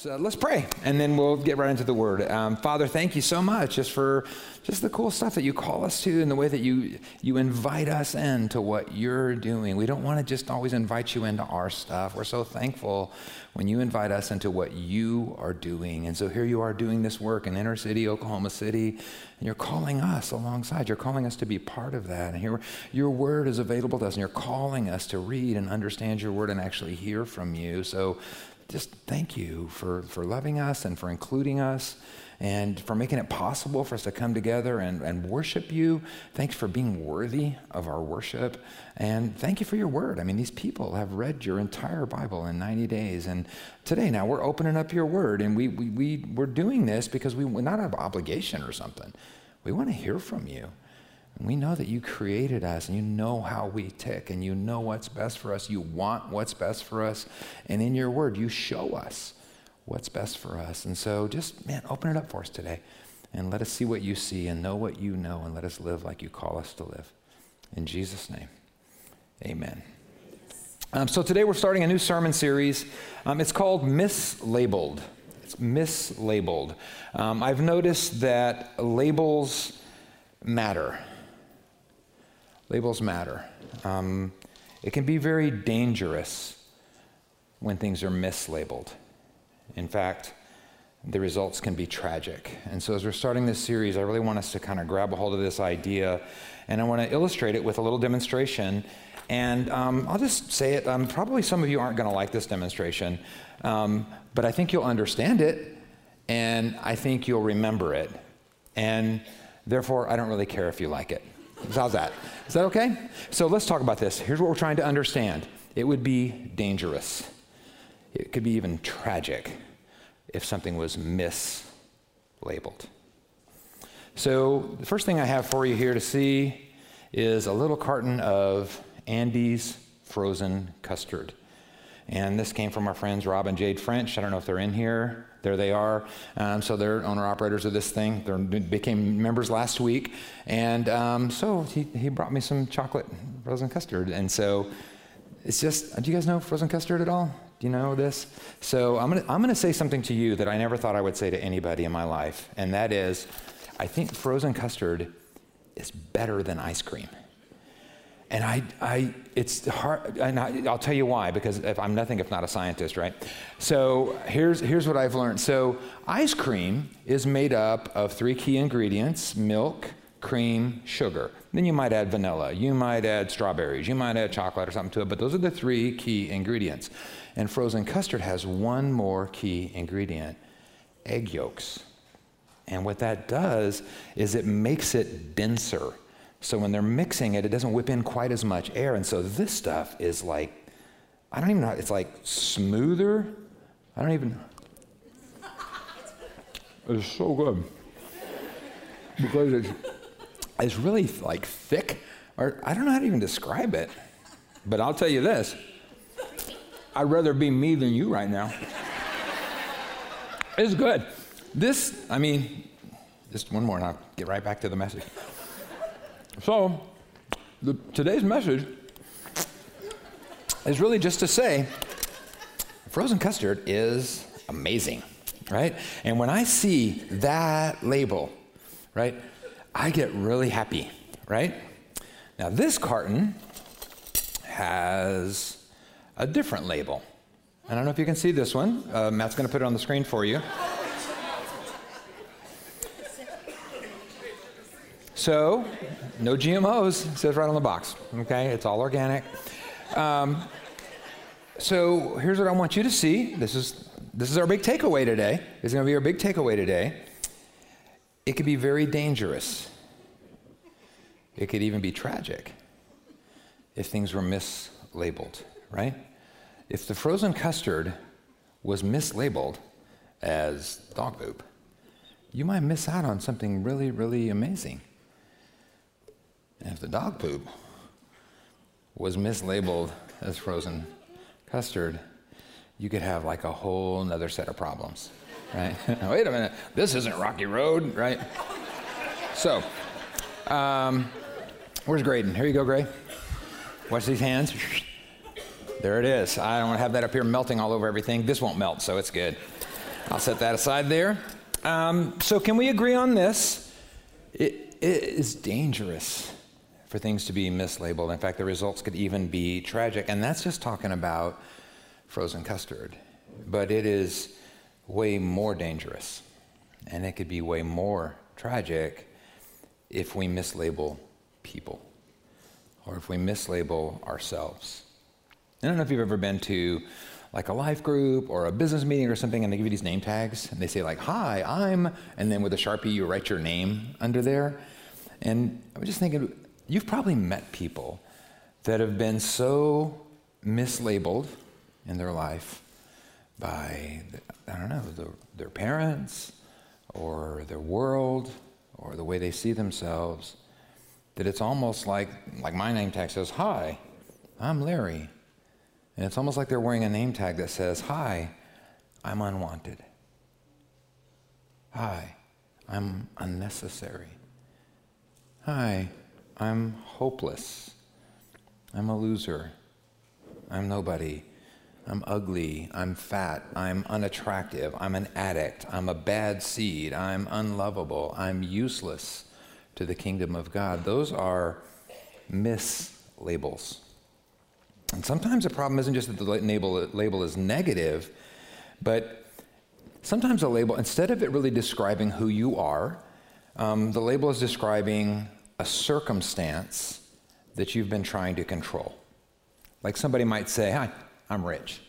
So let's pray, and then we'll get right into the Word. Um, Father, thank you so much just for just the cool stuff that you call us to, and the way that you you invite us into what you're doing. We don't want to just always invite you into our stuff. We're so thankful when you invite us into what you are doing. And so here you are doing this work in inner city, Oklahoma City, and you're calling us alongside. You're calling us to be part of that. And here, your Word is available to us, and you're calling us to read and understand your Word and actually hear from you. So just thank you for, for loving us and for including us and for making it possible for us to come together and, and worship you. Thanks for being worthy of our worship. And thank you for your word. I mean, these people have read your entire Bible in 90 days. And today, now we're opening up your word. And we, we, we, we're doing this because we, we're not have obligation or something. We want to hear from you. We know that you created us and you know how we tick and you know what's best for us. You want what's best for us. And in your word, you show us what's best for us. And so just, man, open it up for us today and let us see what you see and know what you know and let us live like you call us to live. In Jesus' name, amen. Um, so today we're starting a new sermon series. Um, it's called Mislabeled. It's mislabeled. Um, I've noticed that labels matter. Labels matter. Um, it can be very dangerous when things are mislabeled. In fact, the results can be tragic. And so, as we're starting this series, I really want us to kind of grab a hold of this idea, and I want to illustrate it with a little demonstration. And um, I'll just say it. Um, probably some of you aren't going to like this demonstration, um, but I think you'll understand it, and I think you'll remember it. And therefore, I don't really care if you like it. How's that? Is that okay? So let's talk about this. Here's what we're trying to understand it would be dangerous, it could be even tragic if something was mislabeled. So, the first thing I have for you here to see is a little carton of Andy's frozen custard. And this came from our friends Rob and Jade French. I don't know if they're in here. There they are. Um, so they're owner operators of this thing. They became members last week. And um, so he, he brought me some chocolate frozen custard. And so it's just, do you guys know frozen custard at all? Do you know this? So I'm going to I'm going to say something to you that I never thought I would say to anybody in my life. And that is, I think frozen custard is better than ice cream. And I, I, it's hard, and I, will tell you why, because if I'm nothing if not a scientist, right? So here's, here's what I've learned. So ice cream is made up of three key ingredients milk, cream, sugar. Then you might add vanilla, you might add strawberries, you might add chocolate or something to it, but those are the three key ingredients. And frozen custard has one more key ingredient egg yolks. And what that does is it makes it denser. So when they're mixing it, it doesn't whip in quite as much air. And so this stuff is like, I don't even know, it's like smoother. I don't even. It's so good. Because it's, it's really like thick, or I don't know how to even describe it. But I'll tell you this I'd rather be me than you right now. it's good. This, I mean, just one more and I'll get right back to the message. So, the, today's message is really just to say frozen custard is amazing, right? And when I see that label, right, I get really happy, right? Now, this carton has a different label. I don't know if you can see this one. Uh, Matt's going to put it on the screen for you. So, no GMOs, says right on the box. Okay, it's all organic. Um, so here's what I want you to see. This is this is our big takeaway today. Is going to be our big takeaway today. It could be very dangerous. It could even be tragic if things were mislabeled, right? If the frozen custard was mislabeled as dog poop, you might miss out on something really, really amazing. And if the dog poop was mislabeled as frozen custard, you could have like a whole nother set of problems, right? wait a minute, this isn't Rocky Road, right? so, um, where's Graydon? Here you go, Gray. Watch these hands. There it is. I don't want to have that up here melting all over everything. This won't melt, so it's good. I'll set that aside there. Um, so, can we agree on this? It, it is dangerous for things to be mislabeled. In fact, the results could even be tragic. And that's just talking about frozen custard. But it is way more dangerous. And it could be way more tragic if we mislabel people or if we mislabel ourselves. I don't know if you've ever been to like a life group or a business meeting or something, and they give you these name tags, and they say like, "Hi, I'm," and then with a sharpie you write your name under there. And I was just thinking, you've probably met people that have been so mislabeled in their life by, I don't know, the, their parents or their world or the way they see themselves that it's almost like, like my name tag says, Hi, I'm Larry. And it's almost like they're wearing a name tag that says, Hi, I'm unwanted. Hi, I'm unnecessary. Hi, I'm hopeless. I'm a loser. I'm nobody. I'm ugly. I'm fat. I'm unattractive. I'm an addict. I'm a bad seed. I'm unlovable. I'm useless to the kingdom of God. Those are mislabels. And sometimes the problem isn't just that the label, label is negative, but sometimes a label, instead of it really describing who you are, um, the label is describing a circumstance that you've been trying to control. Like somebody might say, Hi, I'm rich.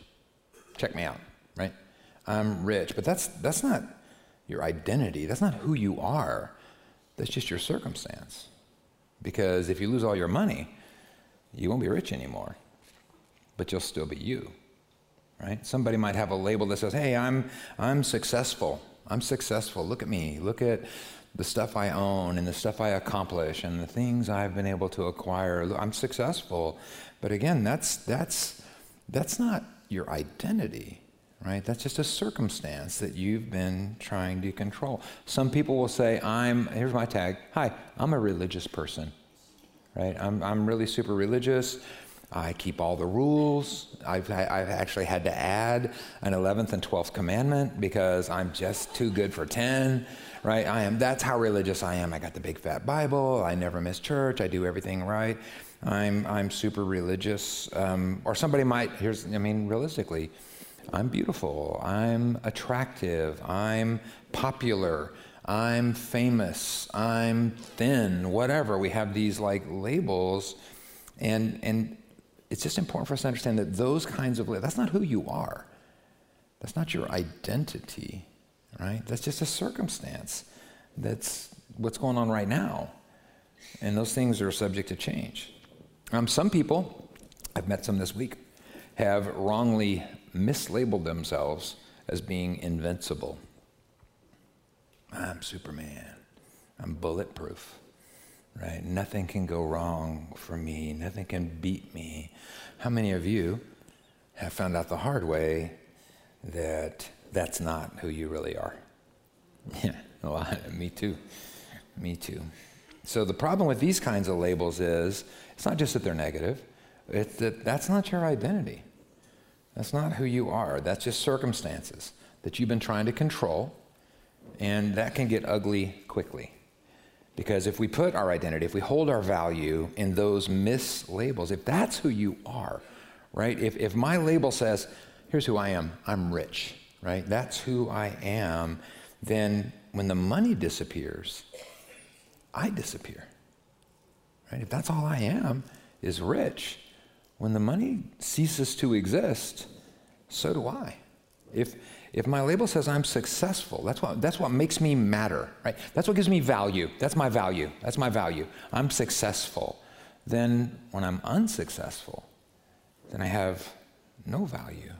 Check me out, right? I'm rich. But that's, that's not your identity. That's not who you are. That's just your circumstance. Because if you lose all your money, you won't be rich anymore, but you'll still be you, right? Somebody might have a label that says, Hey, I'm, I'm successful. I'm successful. Look at me. Look at the stuff I own and the stuff I accomplish and the things I've been able to acquire. I'm successful. But again, that's, that's, that's not your identity, right? That's just a circumstance that you've been trying to control. Some people will say, I'm, here's my tag, hi, I'm a religious person, right? I'm, I'm really super religious. I keep all the rules. I've, I've actually had to add an 11th and 12th commandment because I'm just too good for 10 right? I am, that's how religious I am. I got the big fat Bible. I never miss church. I do everything right. I'm, I'm super religious. Um, or somebody might, here's, I mean, realistically, I'm beautiful. I'm attractive. I'm popular. I'm famous. I'm thin, whatever. We have these like labels. And, and it's just important for us to understand that those kinds of, that's not who you are. That's not your identity right? That's just a circumstance. That's what's going on right now. And those things are subject to change. Um, some people, I've met some this week, have wrongly mislabeled themselves as being invincible. I'm Superman. I'm bulletproof, right? Nothing can go wrong for me. Nothing can beat me. How many of you have found out the hard way that that's not who you really are. Yeah, me too. Me too. So the problem with these kinds of labels is it's not just that they're negative, it's that that's not your identity. That's not who you are. That's just circumstances that you've been trying to control, and that can get ugly quickly. Because if we put our identity, if we hold our value in those mislabels, if that's who you are, right? If, if my label says, here's who I am, I'm rich, right? That's who I am. Then when the money disappears, I disappear. Right? If that's all I am is rich, when the money ceases to exist, so do I. If if my label says I'm successful, that's what that's what makes me matter, right? That's what gives me value. That's my value. That's my value. I'm successful. Then when I'm unsuccessful, then I have no value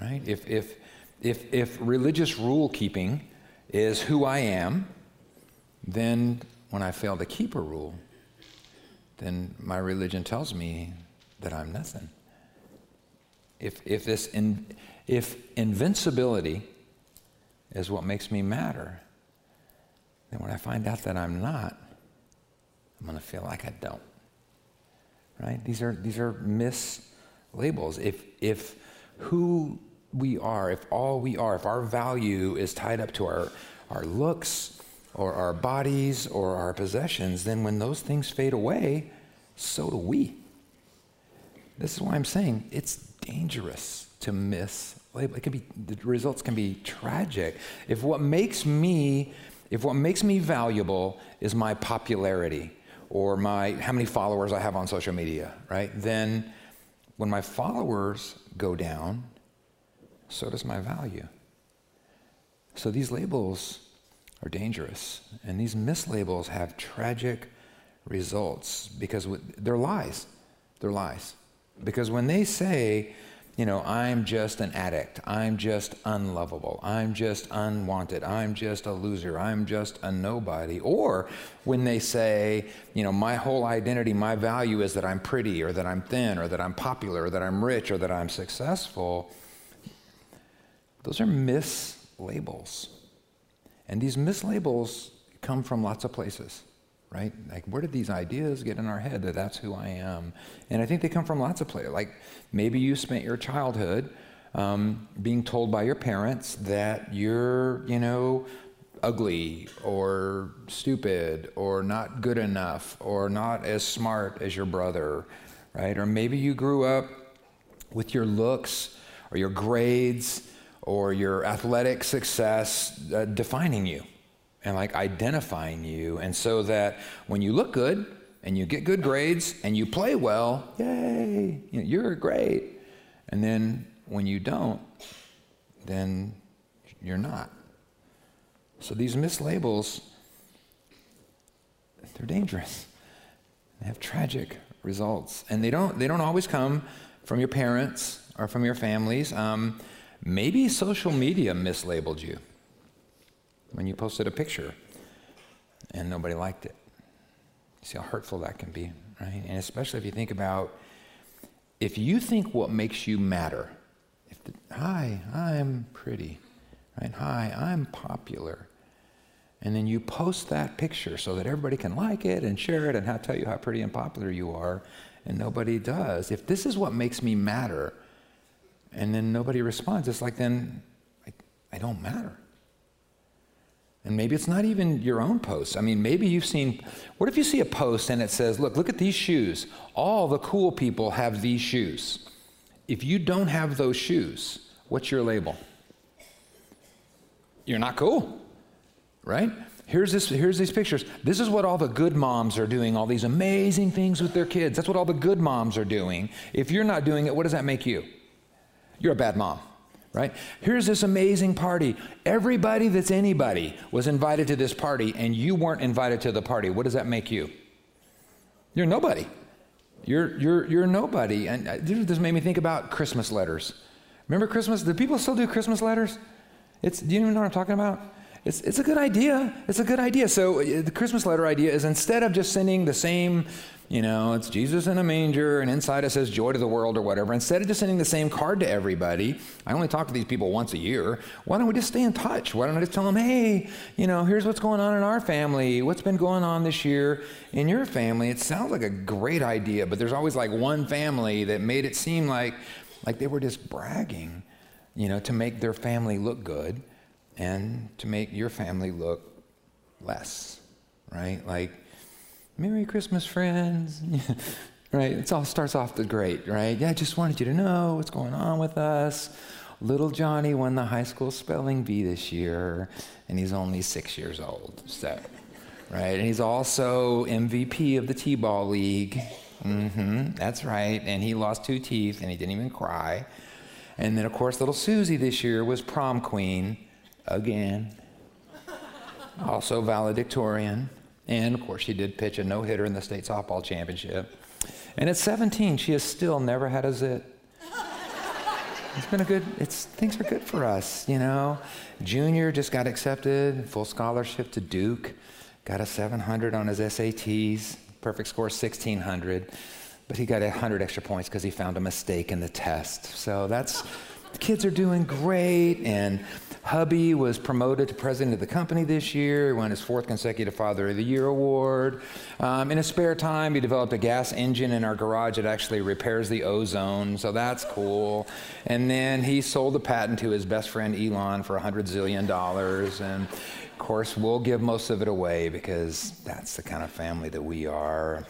right? If, if, if, if religious rule keeping is who I am, then when I fail to keep a rule, then my religion tells me that I'm nothing. If, if, this in, if invincibility is what makes me matter, then when I find out that I'm not, I'm going to feel like I don't. Right? These are, these are mislabels. If, if who we are, if all we are, if our value is tied up to our, our looks or our bodies or our possessions, then when those things fade away, so do we. This is why I'm saying it's dangerous to miss. It can be the results can be tragic. If what makes me if what makes me valuable is my popularity or my how many followers I have on social media, right? Then when my followers go down, so does my value. So these labels are dangerous, and these mislabels have tragic results because they're lies. They're lies. Because when they say, you know, I'm just an addict, I'm just unlovable, I'm just unwanted, I'm just a loser, I'm just a nobody, or when they say, you know, my whole identity, my value is that I'm pretty, or that I'm thin, or that I'm popular, or that I'm rich, or that I'm successful those are mislabels. And these mislabels come from lots of places, right? Like, where did these ideas get in our head that that's who I am? And I think they come from lots of places. Like, maybe you spent your childhood um, being told by your parents that you're, you know, ugly or stupid or not good enough or not as smart as your brother, right? Or maybe you grew up with your looks or your grades or your athletic success uh, defining you and like identifying you. And so that when you look good and you get good grades and you play well, yay, you're great. And then when you don't, then you're not. So these mislabels, they're dangerous. They have tragic results. And they don't, they don't always come from your parents or from your families. Um, Maybe social media mislabeled you when you posted a picture and nobody liked it. See how hurtful that can be, right? And especially if you think about if you think what makes you matter, if the, hi, I'm pretty, right? Hi, I'm popular. And then you post that picture so that everybody can like it and share it and how, tell you how pretty and popular you are, and nobody does. If this is what makes me matter, and then nobody responds, it's like then I, I don't matter. And maybe it's not even your own post. I mean, maybe you've seen, what if you see a post and it says, look, look at these shoes. All the cool people have these shoes. If you don't have those shoes, what's your label? You're not cool, right? Here's, this, here's these pictures. This is what all the good moms are doing, all these amazing things with their kids. That's what all the good moms are doing. If you're not doing it, what does that make you? You're a bad mom, right? Here's this amazing party. Everybody that's anybody was invited to this party, and you weren't invited to the party. What does that make you? You're nobody. You're, you're, you're nobody. And uh, this made me think about Christmas letters. Remember Christmas? Do people still do Christmas letters? It's, do you even know what I'm talking about? It's, it's a good idea. It's a good idea. So, uh, the Christmas letter idea is instead of just sending the same you know, it's Jesus in a manger, and inside it says joy to the world or whatever. Instead of just sending the same card to everybody, I only talk to these people once a year. Why don't we just stay in touch? Why don't I just tell them, hey, you know, here's what's going on in our family, what's been going on this year in your family? It sounds like a great idea, but there's always like one family that made it seem like like they were just bragging, you know, to make their family look good and to make your family look less, right? Like Merry Christmas, friends. right? It all starts off the great, right? Yeah, I just wanted you to know what's going on with us. Little Johnny won the high school spelling bee this year, and he's only six years old. So, right? And he's also MVP of the T-ball league. Mm-hmm, that's right. And he lost two teeth, and he didn't even cry. And then, of course, little Susie this year was prom queen again. Also valedictorian. And of course, she did pitch a no hitter in the state softball championship. And at 17, she has still never had a zit. It's been a good, it's, things are good for us, you know. Junior just got accepted, full scholarship to Duke, got a 700 on his SATs, perfect score 1600, but he got 100 extra points because he found a mistake in the test. So that's, the kids are doing great, and Hubby was promoted to president of the company this year. Won his fourth consecutive Father of the Year award. Um, in his spare time, he developed a gas engine in our garage that actually repairs the ozone, so that's cool. And then he sold the patent to his best friend Elon for a hundred zillion dollars. And of course, we'll give most of it away because that's the kind of family that we are.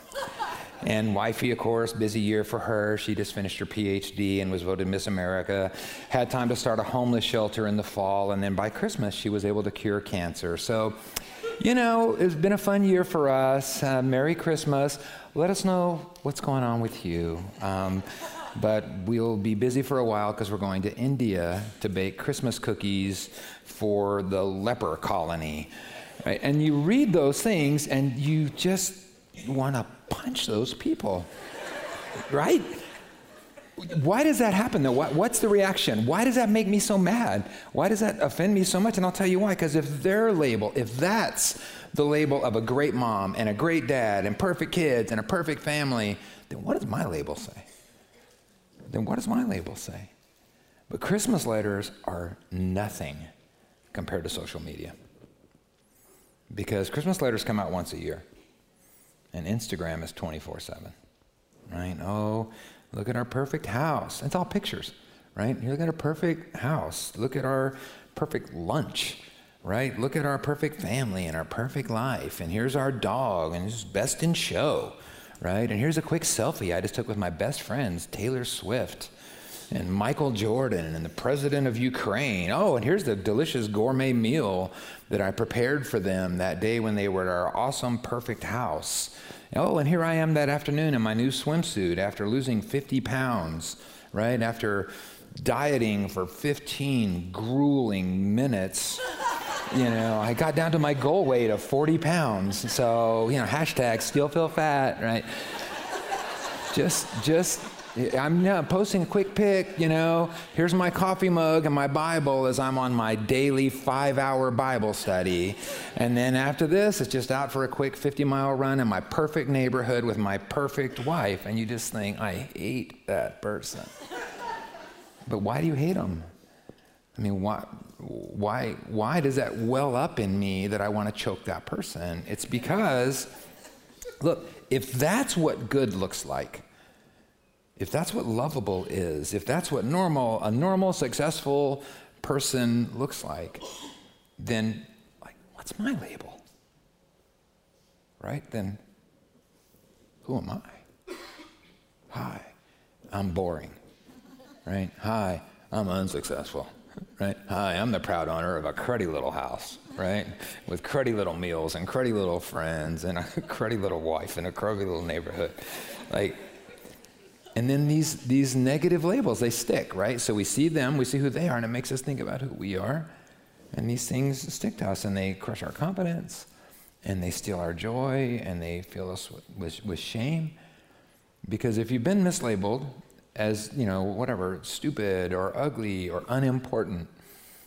And wifey, of course, busy year for her. She just finished her PhD and was voted Miss America. Had time to start a homeless shelter in the fall, and then by Christmas, she was able to cure cancer. So, you know, it's been a fun year for us. Uh, Merry Christmas. Let us know what's going on with you. Um, but we'll be busy for a while because we're going to India to bake Christmas cookies for the leper colony. Right? And you read those things, and you just want to punch those people, right? Why does that happen though? what's the reaction? Why does that make me so mad? Why does that offend me so much? And I'll tell you why. Because if their label, if that's the label of a great mom and a great dad and perfect kids and a perfect family, then what does my label say? Then what does my label say? But Christmas letters are nothing compared to social media. Because Christmas letters come out once a year. And Instagram is 24 7. Right? Oh, look at our perfect house. It's all pictures, right? You look at our perfect house. Look at our perfect lunch, right? Look at our perfect family and our perfect life. And here's our dog, and it's best in show, right? And here's a quick selfie I just took with my best friends, Taylor Swift and Michael Jordan and the president of Ukraine. Oh, and here's the delicious gourmet meal that I prepared for them that day when they were at our awesome, perfect house. Oh, and here I am that afternoon in my new swimsuit after losing 50 pounds, right? After dieting for 15 grueling minutes. You know, I got down to my goal weight of 40 pounds. So, you know, hashtag still feel fat, right? Just, just I'm posting a quick pic, you know. Here's my coffee mug and my Bible as I'm on my daily five hour Bible study. And then after this, it's just out for a quick 50 mile run in my perfect neighborhood with my perfect wife. And you just think, I hate that person. But why do you hate them? I mean, why, why, why does that well up in me that I want to choke that person? It's because, look, if that's what good looks like, if that's what lovable is, if that's what normal, a normal, successful person looks like, then like, what's my label? Right? Then who am I? Hi, I'm boring. Right? Hi, I'm unsuccessful. Right? Hi, I'm the proud owner of a cruddy little house, right? With cruddy little meals and cruddy little friends and a cruddy little wife and a cruddy little neighborhood. Like, and then these, these negative labels, they stick, right? So we see them, we see who they are, and it makes us think about who we are. And these things stick to us, and they crush our confidence, and they steal our joy, and they fill us with, with, with shame. Because if you've been mislabeled as, you know, whatever, stupid or ugly or unimportant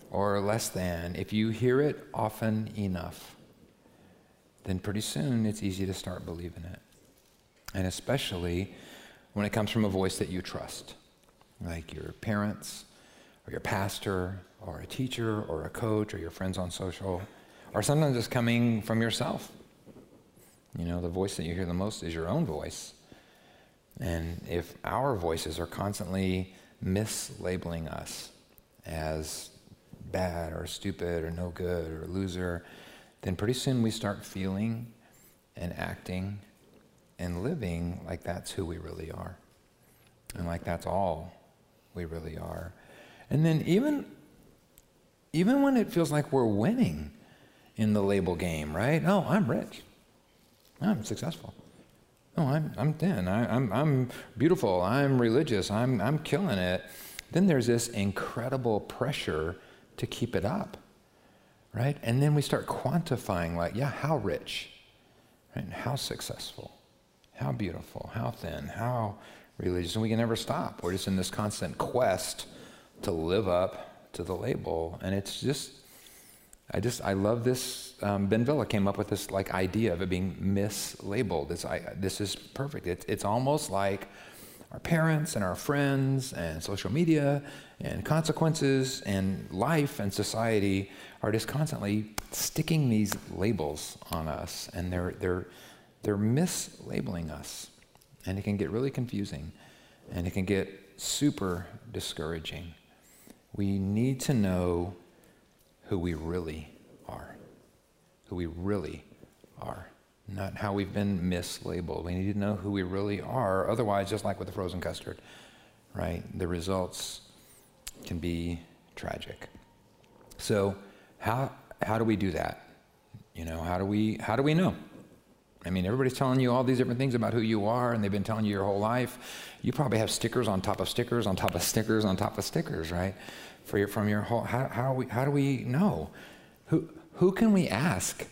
or less than, if you hear it often enough, then pretty soon it's easy to start believing it. And especially when it comes from a voice that you trust, like your parents, or your pastor, or a teacher, or a coach, or your friends on social, or sometimes it's coming from yourself. You know, the voice that you hear the most is your own voice. And if our voices are constantly mislabeling us as bad or stupid or no good or loser, then pretty soon we start feeling and acting and living like that's who we really are. And like that's all we really are. And then even even when it feels like we're winning in the label game, right? Oh, I'm rich. I'm successful. Oh, I'm I'm thin. I, am I'm, I'm beautiful. I'm religious. I'm I'm killing it. Then there's this incredible pressure to keep it up, right? And then we start quantifying, like, yeah, how rich, right? And how successful, how beautiful, how thin, how religious. And we can never stop. We're just in this constant quest to live up to the label. And it's just, I just, I love this. Um, ben Villa came up with this like idea of it being mislabeled. This, I, this is perfect. It's, it's almost like our parents and our friends and social media and consequences and life and society are just constantly sticking these labels on us and they're, they're, they're mislabeling us. And it can get really confusing and it can get super discouraging. We need to know who we really are, who we really are not how we've been mislabeled. We need to know who we really are. Otherwise, just like with the frozen custard, right, the results can be tragic. So, how, how do we do that? You know, how do we, how do we know? I mean, everybody's telling you all these different things about who you are, and they've been telling you your whole life. You probably have stickers on top of stickers on top of stickers on top of stickers, right? For your, from your whole, how, how, we, how do we know? Who, who can we ask?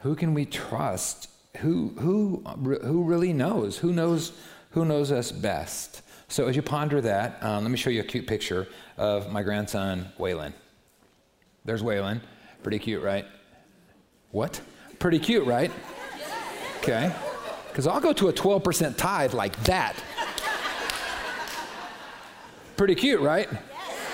Who can we trust who, who, who really knows? Who knows, who knows us best? So as you ponder that, um, let me show you a cute picture of my grandson, Waylon. There's Waylon. Pretty cute, right? What? Pretty cute, right? Okay. Because I'll go to a 12% tithe like that. Pretty cute, right?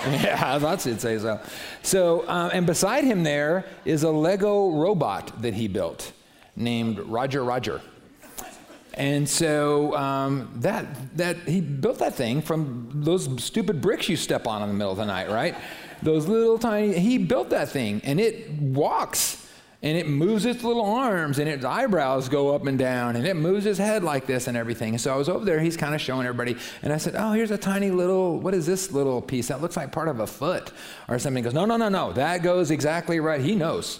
Yeah, I thought you'd say so. So, um, and beside him there is a Lego robot that he built named Roger Roger. And so um, that, that he built that thing from those stupid bricks you step on in the middle of the night, right? Those little tiny, he built that thing and it walks and it moves its little arms and its eyebrows go up and down and it moves its head like this and everything. And so I was over there, he's kind of showing everybody. And I said, Oh, here's a tiny little, what is this little piece? That looks like part of a foot or something. He goes, No, no, no, no. That goes exactly right. He knows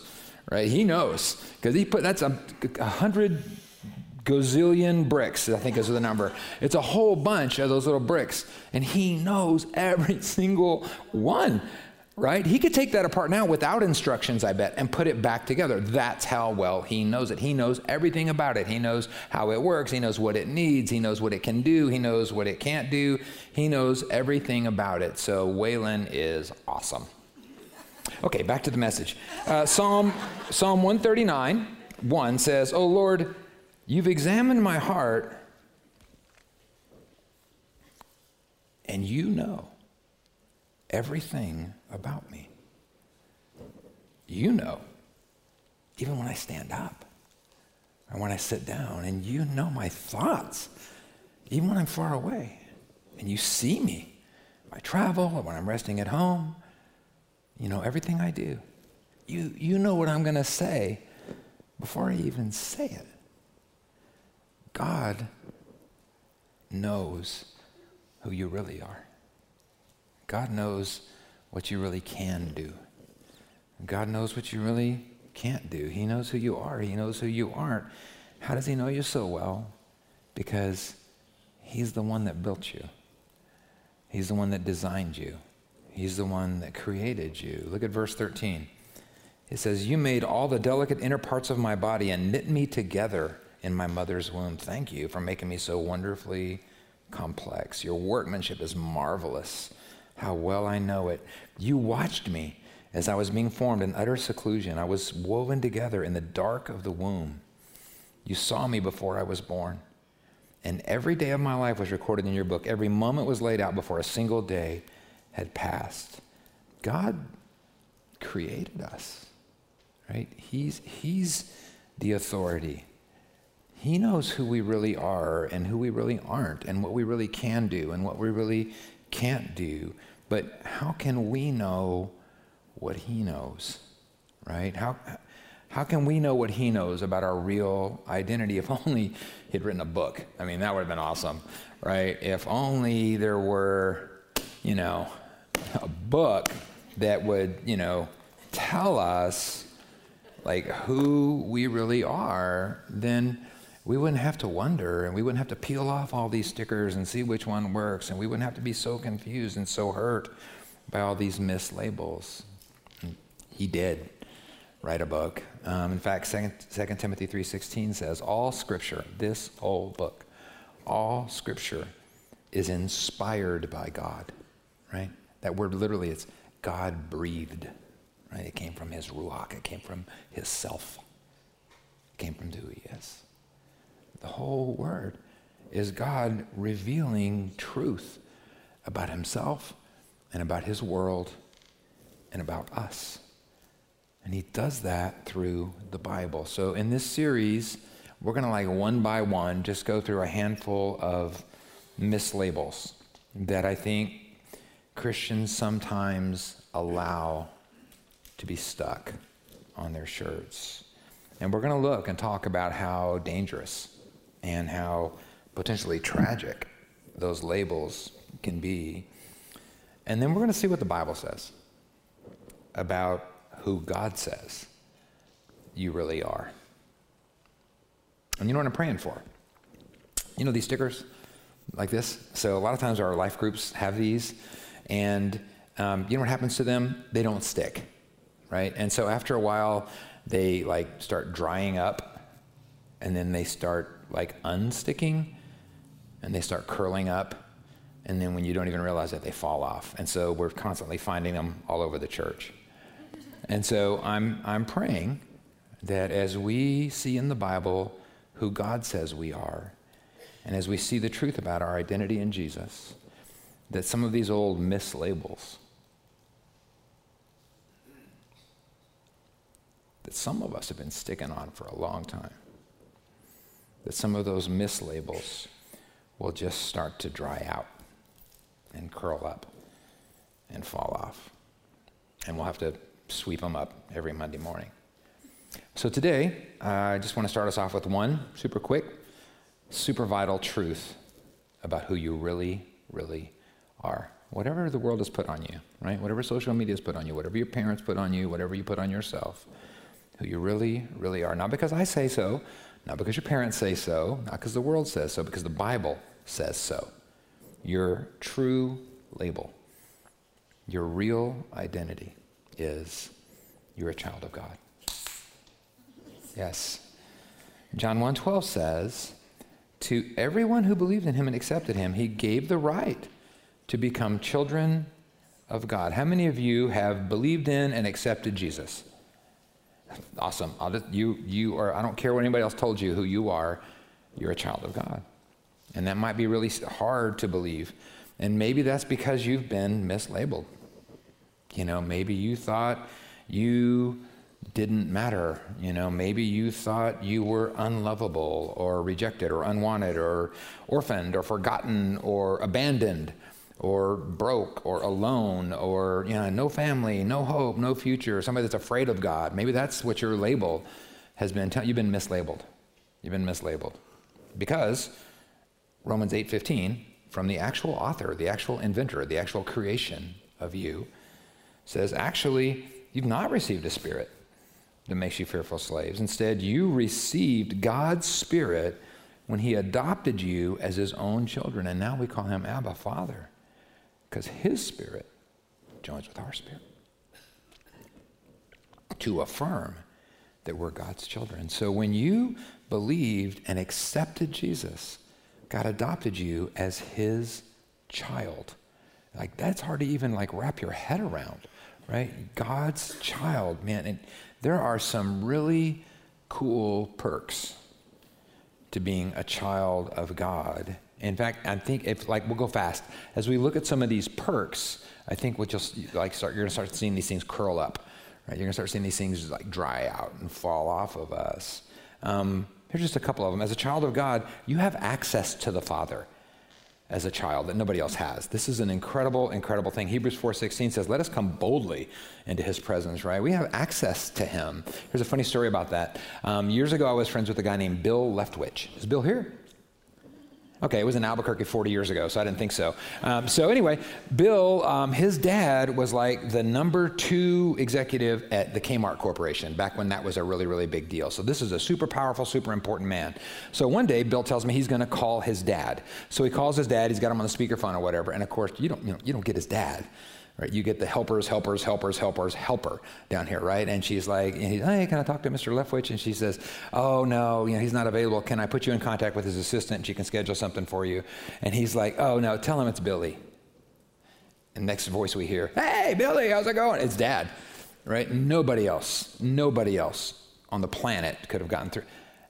right? He knows because he put that's a, a hundred gazillion bricks, I think is the number. It's a whole bunch of those little bricks, and he knows every single one. Right? He could take that apart now without instructions, I bet, and put it back together. That's how well he knows it. He knows everything about it. He knows how it works. He knows what it needs. He knows what it can do. He knows what it can't do. He knows everything about it. So Waylon is awesome. Okay, back to the message. Uh, Psalm, Psalm 139, 1 says, Oh Lord, you've examined my heart, and you know everything about me. You know, even when I stand up or when I sit down, and you know my thoughts, even when I'm far away, and you see me. When I travel or when I'm resting at home. You know everything I do. You, you know what I'm going to say before I even say it. God knows who you really are. God knows what you really can do. God knows what you really can't do. He knows who you are. He knows who you aren't. How does he know you so well? Because he's the one that built you. He's the one that designed you. He's the one that created you. Look at verse 13. It says, You made all the delicate inner parts of my body and knit me together in my mother's womb. Thank you for making me so wonderfully complex. Your workmanship is marvelous. How well I know it. You watched me as I was being formed in utter seclusion. I was woven together in the dark of the womb. You saw me before I was born. And every day of my life was recorded in your book. Every moment was laid out before a single day had passed. God created us, right? He's, he's the authority. He knows who we really are and who we really aren't, and what we really can do and what we really can't do. But how can we know what He knows, right? How, how can we know what He knows about our real identity if only He'd written a book? I mean, that would have been awesome, right? If only there were, you know, a book that would, you know, tell us like who we really are, then we wouldn't have to wonder and we wouldn't have to peel off all these stickers and see which one works and we wouldn't have to be so confused and so hurt by all these mislabels. He did write a book. Um, in fact, 2, 2 Timothy 3.16 says, all scripture, this whole book, all scripture is inspired by God, right? That word literally is God breathed. Right? It came from his ruach. It came from his self. It came from who he is. The whole word is God revealing truth about himself and about his world and about us. And he does that through the Bible. So in this series, we're going to like one by one just go through a handful of mislabels that I think Christians sometimes allow to be stuck on their shirts. And we're going to look and talk about how dangerous and how potentially tragic those labels can be. And then we're going to see what the Bible says about who God says you really are. And you know what I'm praying for? You know these stickers like this? So a lot of times our life groups have these, and um, you know what happens to them? They don't stick, right? And so after a while, they like start drying up, and then they start like unsticking, and they start curling up, and then when you don't even realize it, they fall off. And so we're constantly finding them all over the church. And so I'm, I'm praying that as we see in the Bible who God says we are, and as we see the truth about our identity in Jesus, that some of these old mislabels, that some of us have been sticking on for a long time, that some of those mislabels will just start to dry out and curl up and fall off. And we'll have to sweep them up every Monday morning. So today, uh, I just want to start us off with one super quick, super vital truth about who you really, really are. Whatever the world has put on you, right? Whatever social media has put on you, whatever your parents put on you, whatever you put on yourself, who you really, really are. Not because I say so, not because your parents say so, not because the world says so, because the Bible says so. Your true label, your real identity is you're a child of God. Yes. John 1:12 says, "To everyone who believed in him and accepted him, he gave the right to become children of God." How many of you have believed in and accepted Jesus? Awesome. I'll Just, you you are I don't care what anybody else told you who you are, you're a child of God. And that might be really hard to believe. And maybe that's because you've been mislabeled. You know, maybe you thought you didn't matter. You know, maybe you thought you were unlovable or rejected or unwanted or orphaned or forgotten or abandoned or broke or alone or, you know, no family, no hope, no future, somebody that's afraid of God. Maybe that's what your label has been. You've been mislabeled. You've been mislabeled. Because Romans 8:15 from the actual author, the actual inventor, the actual creation of you says actually you've not received a spirit that makes you fearful slaves. Instead, you received God's spirit when he adopted you as his own children and now we call him Abba Father because his spirit joins with our spirit to affirm that we're God's children. So when you believed and accepted Jesus, God adopted you as his child. Like that's hard to even like wrap your head around, right? God's child, man. And there are some really cool perks to being a child of God. In fact, I think if like we'll go fast as we look at some of these perks, I think we'll just like start. You're gonna start seeing these things curl up, right? You're gonna start seeing these things like dry out and fall off of us. Um, Here's just a couple of them. As a child of God, you have access to the Father as a child that nobody else has. This is an incredible, incredible thing. Hebrews 4:16 says, "Let us come boldly into His presence." Right? We have access to Him. Here's a funny story about that. Um, years ago, I was friends with a guy named Bill Leftwich. Is Bill here? Okay, it was in Albuquerque 40 years ago, so I didn't think so. Um, so anyway, Bill, um, his dad was like the number two executive at the Kmart Corporation back when that was a really, really big deal. So this is a super powerful, super important man. So one day, Bill tells me he's going to call his dad. So he calls his dad. He's got him on the speakerphone or whatever. And of course, you don't, you know, you don't get his dad right? You get the helpers, helpers, helpers, helpers, helper down here, right? And she's like, and he's, hey, can I talk to Mr. Leftwich? And she says, oh no, you know, he's not available. Can I put you in contact with his assistant? And she can schedule something for you. And he's like, oh no, tell him it's Billy. And next voice we hear, hey, Billy, how's it going? It's Dad, right? Nobody else, nobody else on the planet could have gotten through.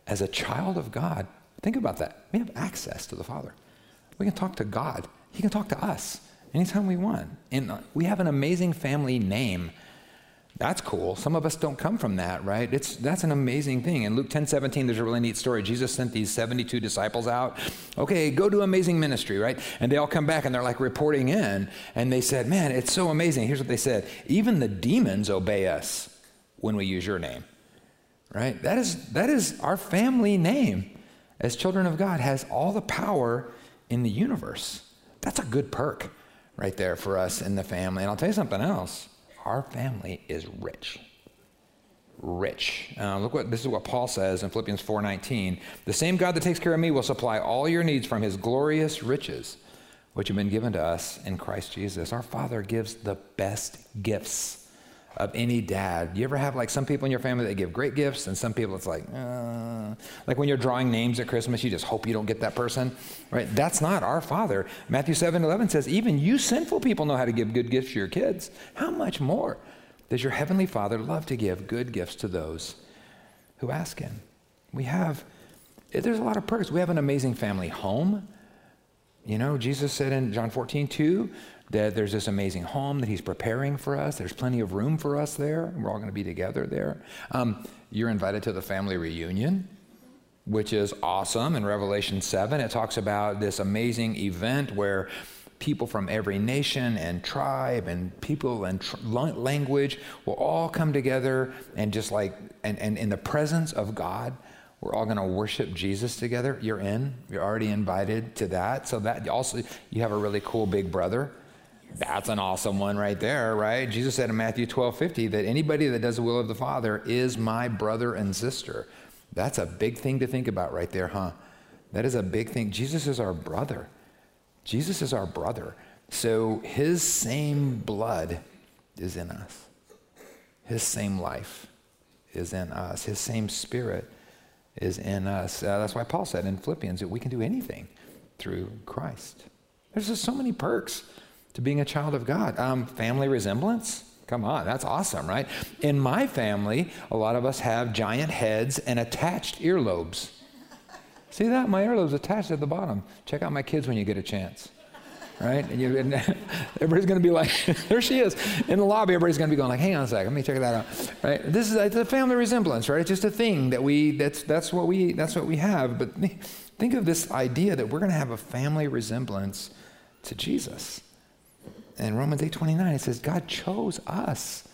As a child of God, Think about that. We have access to the Father. We can talk to God. He can talk to us anytime we want. And we have an amazing family name. That's cool. Some of us don't come from that, right? It's, that's an amazing thing. In Luke 10 17, there's a really neat story. Jesus sent these 72 disciples out. Okay, go do amazing ministry, right? And they all come back and they're like reporting in. And they said, Man, it's so amazing. Here's what they said Even the demons obey us when we use your name, right? That is, that is our family name as children of God, has all the power in the universe. That's a good perk right there for us in the family. And I'll tell you something else our family is rich rich. Uh, look what this is what Paul says in Philippians 4:19. The same God that takes care of me will supply all your needs from his glorious riches which have been given to us in Christ Jesus. Our Father gives the best gifts of any dad. You ever have like some people in your family that give great gifts, and some people it's like, uh, like when you're drawing names at Christmas, you just hope you don't get that person, right? That's not our Father. Matthew 7 11 says, even you sinful people know how to give good gifts to your kids. How much more does your Heavenly Father love to give good gifts to those who ask Him? We have, there's a lot of perks. We have an amazing family home. You know, Jesus said in John 14, 2, that there's this amazing home that he's preparing for us. There's plenty of room for us there. We're all going to be together there. Um, you're invited to the family reunion, which is awesome. In Revelation 7, it talks about this amazing event where people from every nation and tribe and people and tr- language will all come together and just like, and, and in the presence of God, we're all going to worship Jesus together. You're in. You're already invited to that. So that also you have a really cool big brother that's an awesome one right there, right? Jesus said in Matthew 12 50 that anybody that does the will of the Father is my brother and sister. That's a big thing to think about right there, huh? That is a big thing. Jesus is our brother. Jesus is our brother. So his same blood is in us, his same life is in us, his same spirit is in us. Uh, that's why Paul said in Philippians that we can do anything through Christ. There's just so many perks to being a child of God. Um, family resemblance? Come on, that's awesome, right? In my family, a lot of us have giant heads and attached earlobes. See that? My earlobe's attached at the bottom. Check out my kids when you get a chance. Right? And, you, and everybody's going to be like, there she is. In the lobby, everybody's going to be going like, hang on a second, let me check that out. Right? This is a family resemblance, right? It's just a thing that we, that's, that's, what we, that's what we have. But think of this idea that we're going to have a family resemblance to Jesus in Romans 8:29 it says God chose us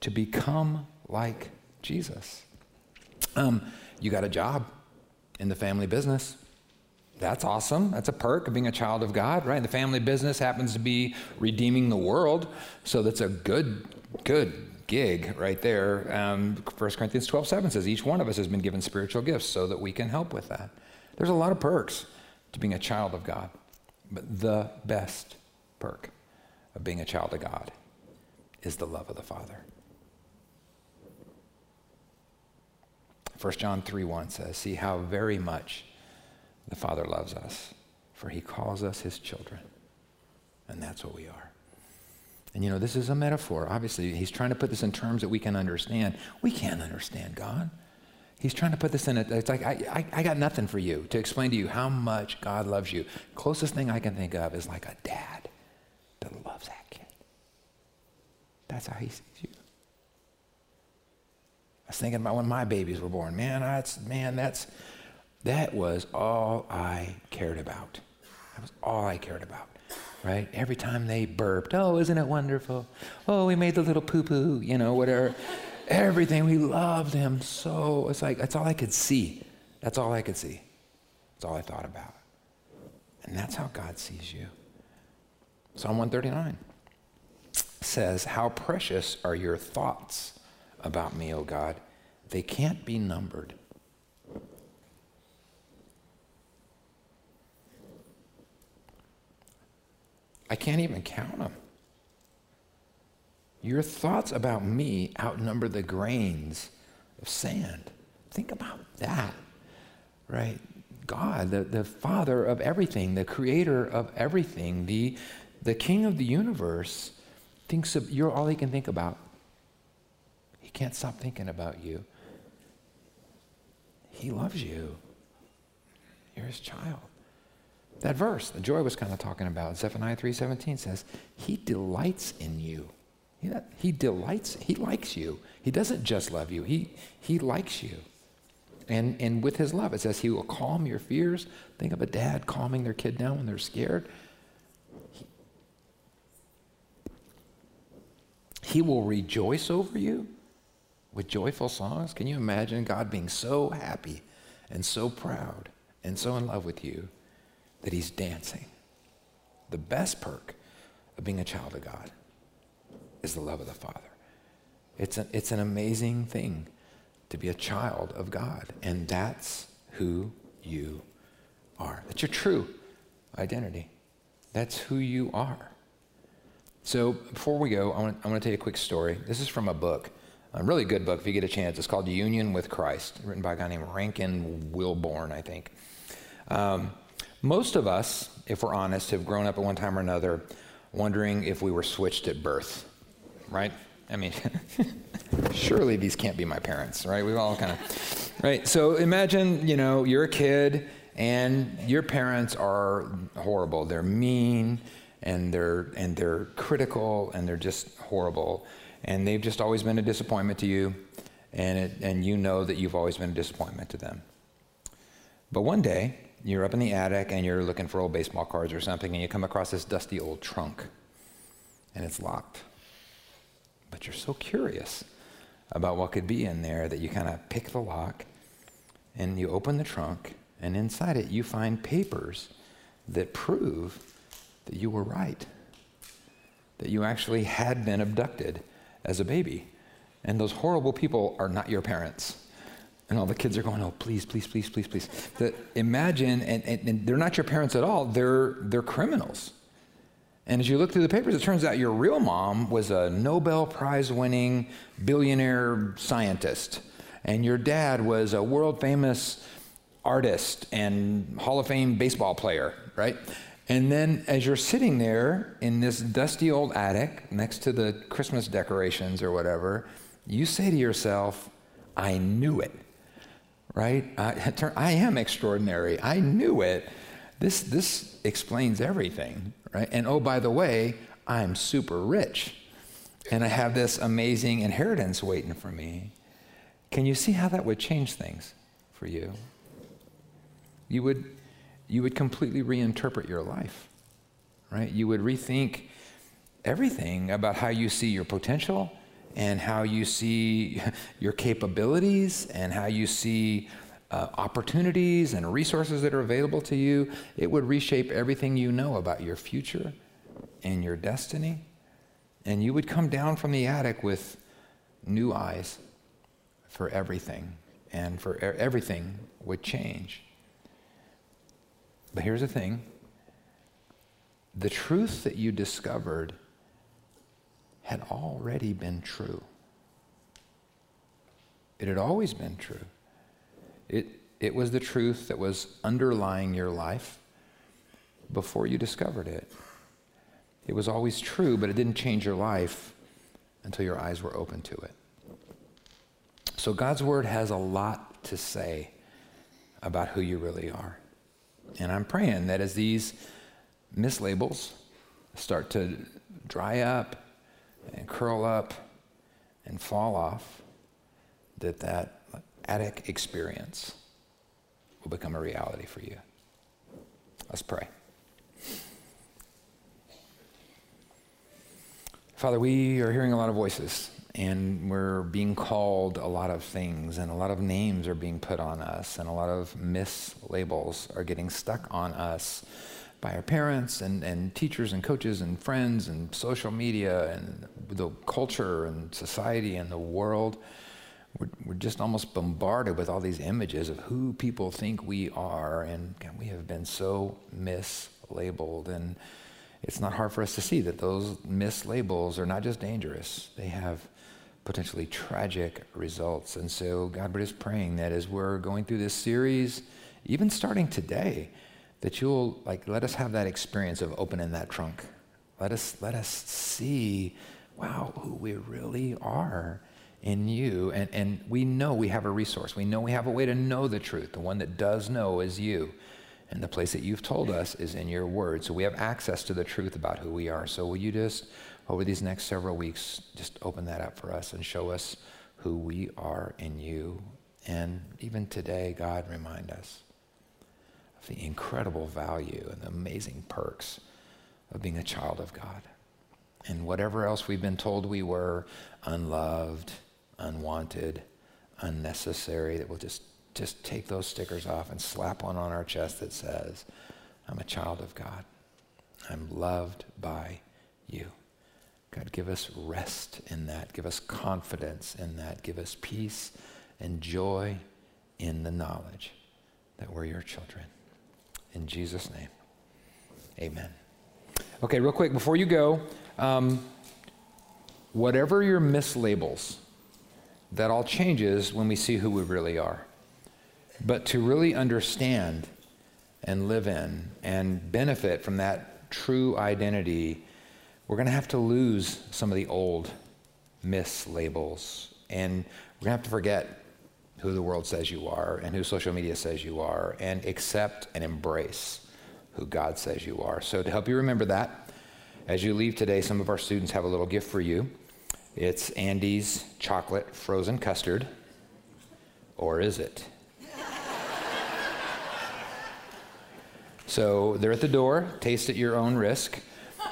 to become like Jesus. Um, you got a job in the family business. That's awesome. That's a perk of being a child of God, right? The family business happens to be redeeming the world, so that's a good, good gig right there. Um, 1 Corinthians 12, 7 says, Each one of us has been given spiritual gifts so that we can help with that. There's a lot of perks to being a child of God, but the best perk of being a child of God is the love of the Father. 1 John 3 1 says, See how very much the Father loves us, for he calls us his children. And that's what we are. And you know, this is a metaphor. Obviously, he's trying to put this in terms that we can understand. We can't understand God. He's trying to put this in it. It's like, I, I, I got nothing for you to explain to you how much God loves you. Closest thing I can think of is like a dad loves that kid. That's how he sees you. I was thinking about when my babies were born. Man, that's man, that's that was all I cared about. That was all I cared about. Right? Every time they burped, oh, isn't it wonderful? Oh, we made the little poo-poo, you know, whatever. Everything. We loved him so. It's like that's all I could see. That's all I could see. That's all I thought about. And that's how God sees you. Psalm 139 says, How precious are your thoughts about me, O God? They can't be numbered. I can't even count them. Your thoughts about me outnumber the grains of sand. Think about that, right? God, the, the Father of everything, the Creator of everything, the, the king of the universe thinks of, you're all he can think about. He can't stop thinking about you. He loves you. You're his child. That verse that Joy was kind of talking about, Zephaniah 3.17 says, he delights in you. He, he delights, he likes you. He doesn't just love you, he, he likes you. And, and with his love, it says he will calm your fears. Think of a dad calming their kid down when they're scared. He will rejoice over you with joyful songs. Can you imagine God being so happy and so proud and so in love with you that he's dancing? The best perk of being a child of God is the love of the Father. It's, a, it's an amazing thing to be a child of God, and that's who you are. That's your true identity. That's who you are. So before we go, I want, I want to tell you a quick story. This is from a book, a really good book if you get a chance. It's called Union with Christ, written by a guy named Rankin Wilbourne, I think. Um, most of us, if we're honest, have grown up at one time or another wondering if we were switched at birth, right? I mean, surely these can't be my parents, right? We've all kind of, right? So imagine, you know, you're a kid and your parents are horrible. They're mean and they're and they're critical and they're just horrible. And they've just always been a disappointment to you. And it, and you know that you've always been a disappointment to them. But one day, you're up in the attic and you're looking for old baseball cards or something and you come across this dusty old trunk and it's locked. But you're so curious about what could be in there that you kind of pick the lock and you open the trunk, and inside it you find papers that prove that you were right, that you actually had been abducted as a baby. And those horrible people are not your parents. And all the kids are going, oh, please, please, please, please, please. Imagine, and, and, and they're not your parents at all, they're, they're criminals. And as you look through the papers, it turns out your real mom was a Nobel Prize winning billionaire scientist. And your dad was a world famous artist and Hall of Fame baseball player, right? And then as you're sitting there in this dusty old attic next to the Christmas decorations or whatever, you say to yourself, I knew it, right? I, I am extraordinary. I knew it. This, this explains everything, right? And oh, by the way, I'm super rich and I have this amazing inheritance waiting for me. Can you see how that would change things for you? You would, you would completely reinterpret your life, right? You would rethink everything about how you see your potential and how you see your capabilities and how you see uh, opportunities and resources that are available to you. It would reshape everything you know about your future and your destiny. And you would come down from the attic with new eyes for everything, and for everything would change. But here's the thing the truth that you discovered had already been true. It had always been true. It, it was the truth that was underlying your life before you discovered it. It was always true, but it didn't change your life until your eyes were open to it. So God's word has a lot to say about who you really are. And I'm praying that as these mislabels start to dry up and curl up and fall off, that that attic experience will become a reality for you. Let's pray. Father, we are hearing a lot of voices and we're being called a lot of things and a lot of names are being put on us and a lot of mislabels are getting stuck on us by our parents and, and teachers and coaches and friends and social media and the culture and society and the world we're, we're just almost bombarded with all these images of who people think we are, and God, we have been so mislabeled. And it's not hard for us to see that those mislabels are not just dangerous, they have potentially tragic results. And so, God, we're just praying that as we're going through this series, even starting today, that you'll like let us have that experience of opening that trunk. Let us let us see, wow, who we really are in you. And, and we know we have a resource. We know we have a way to know the truth. The one that does know is you. And the place that you've told us is in your word. So we have access to the truth about who we are. So will you just, over these next several weeks, just open that up for us and show us who we are in you? And even today, God, remind us of the incredible value and the amazing perks of being a child of God. And whatever else we've been told we were, unloved, unwanted, unnecessary, that we'll just just take those stickers off and slap one on our chest that says, I'm a child of God. I'm loved by you. God, give us rest in that. Give us confidence in that. Give us peace and joy in the knowledge that we're your children. In Jesus' name, amen. Okay, real quick, before you go, um, whatever your mislabels, that all changes when we see who we really are. But to really understand and live in and benefit from that true identity, we're going to have to lose some of the old mislabels. And we're going to have to forget who the world says you are and who social media says you are and accept and embrace who God says you are. So, to help you remember that, as you leave today, some of our students have a little gift for you. It's Andy's chocolate frozen custard. Or is it? So they're at the door. Taste at your own risk.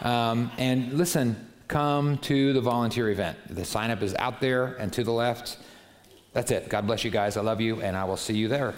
Um, and listen, come to the volunteer event. The sign up is out there and to the left. That's it. God bless you guys. I love you, and I will see you there.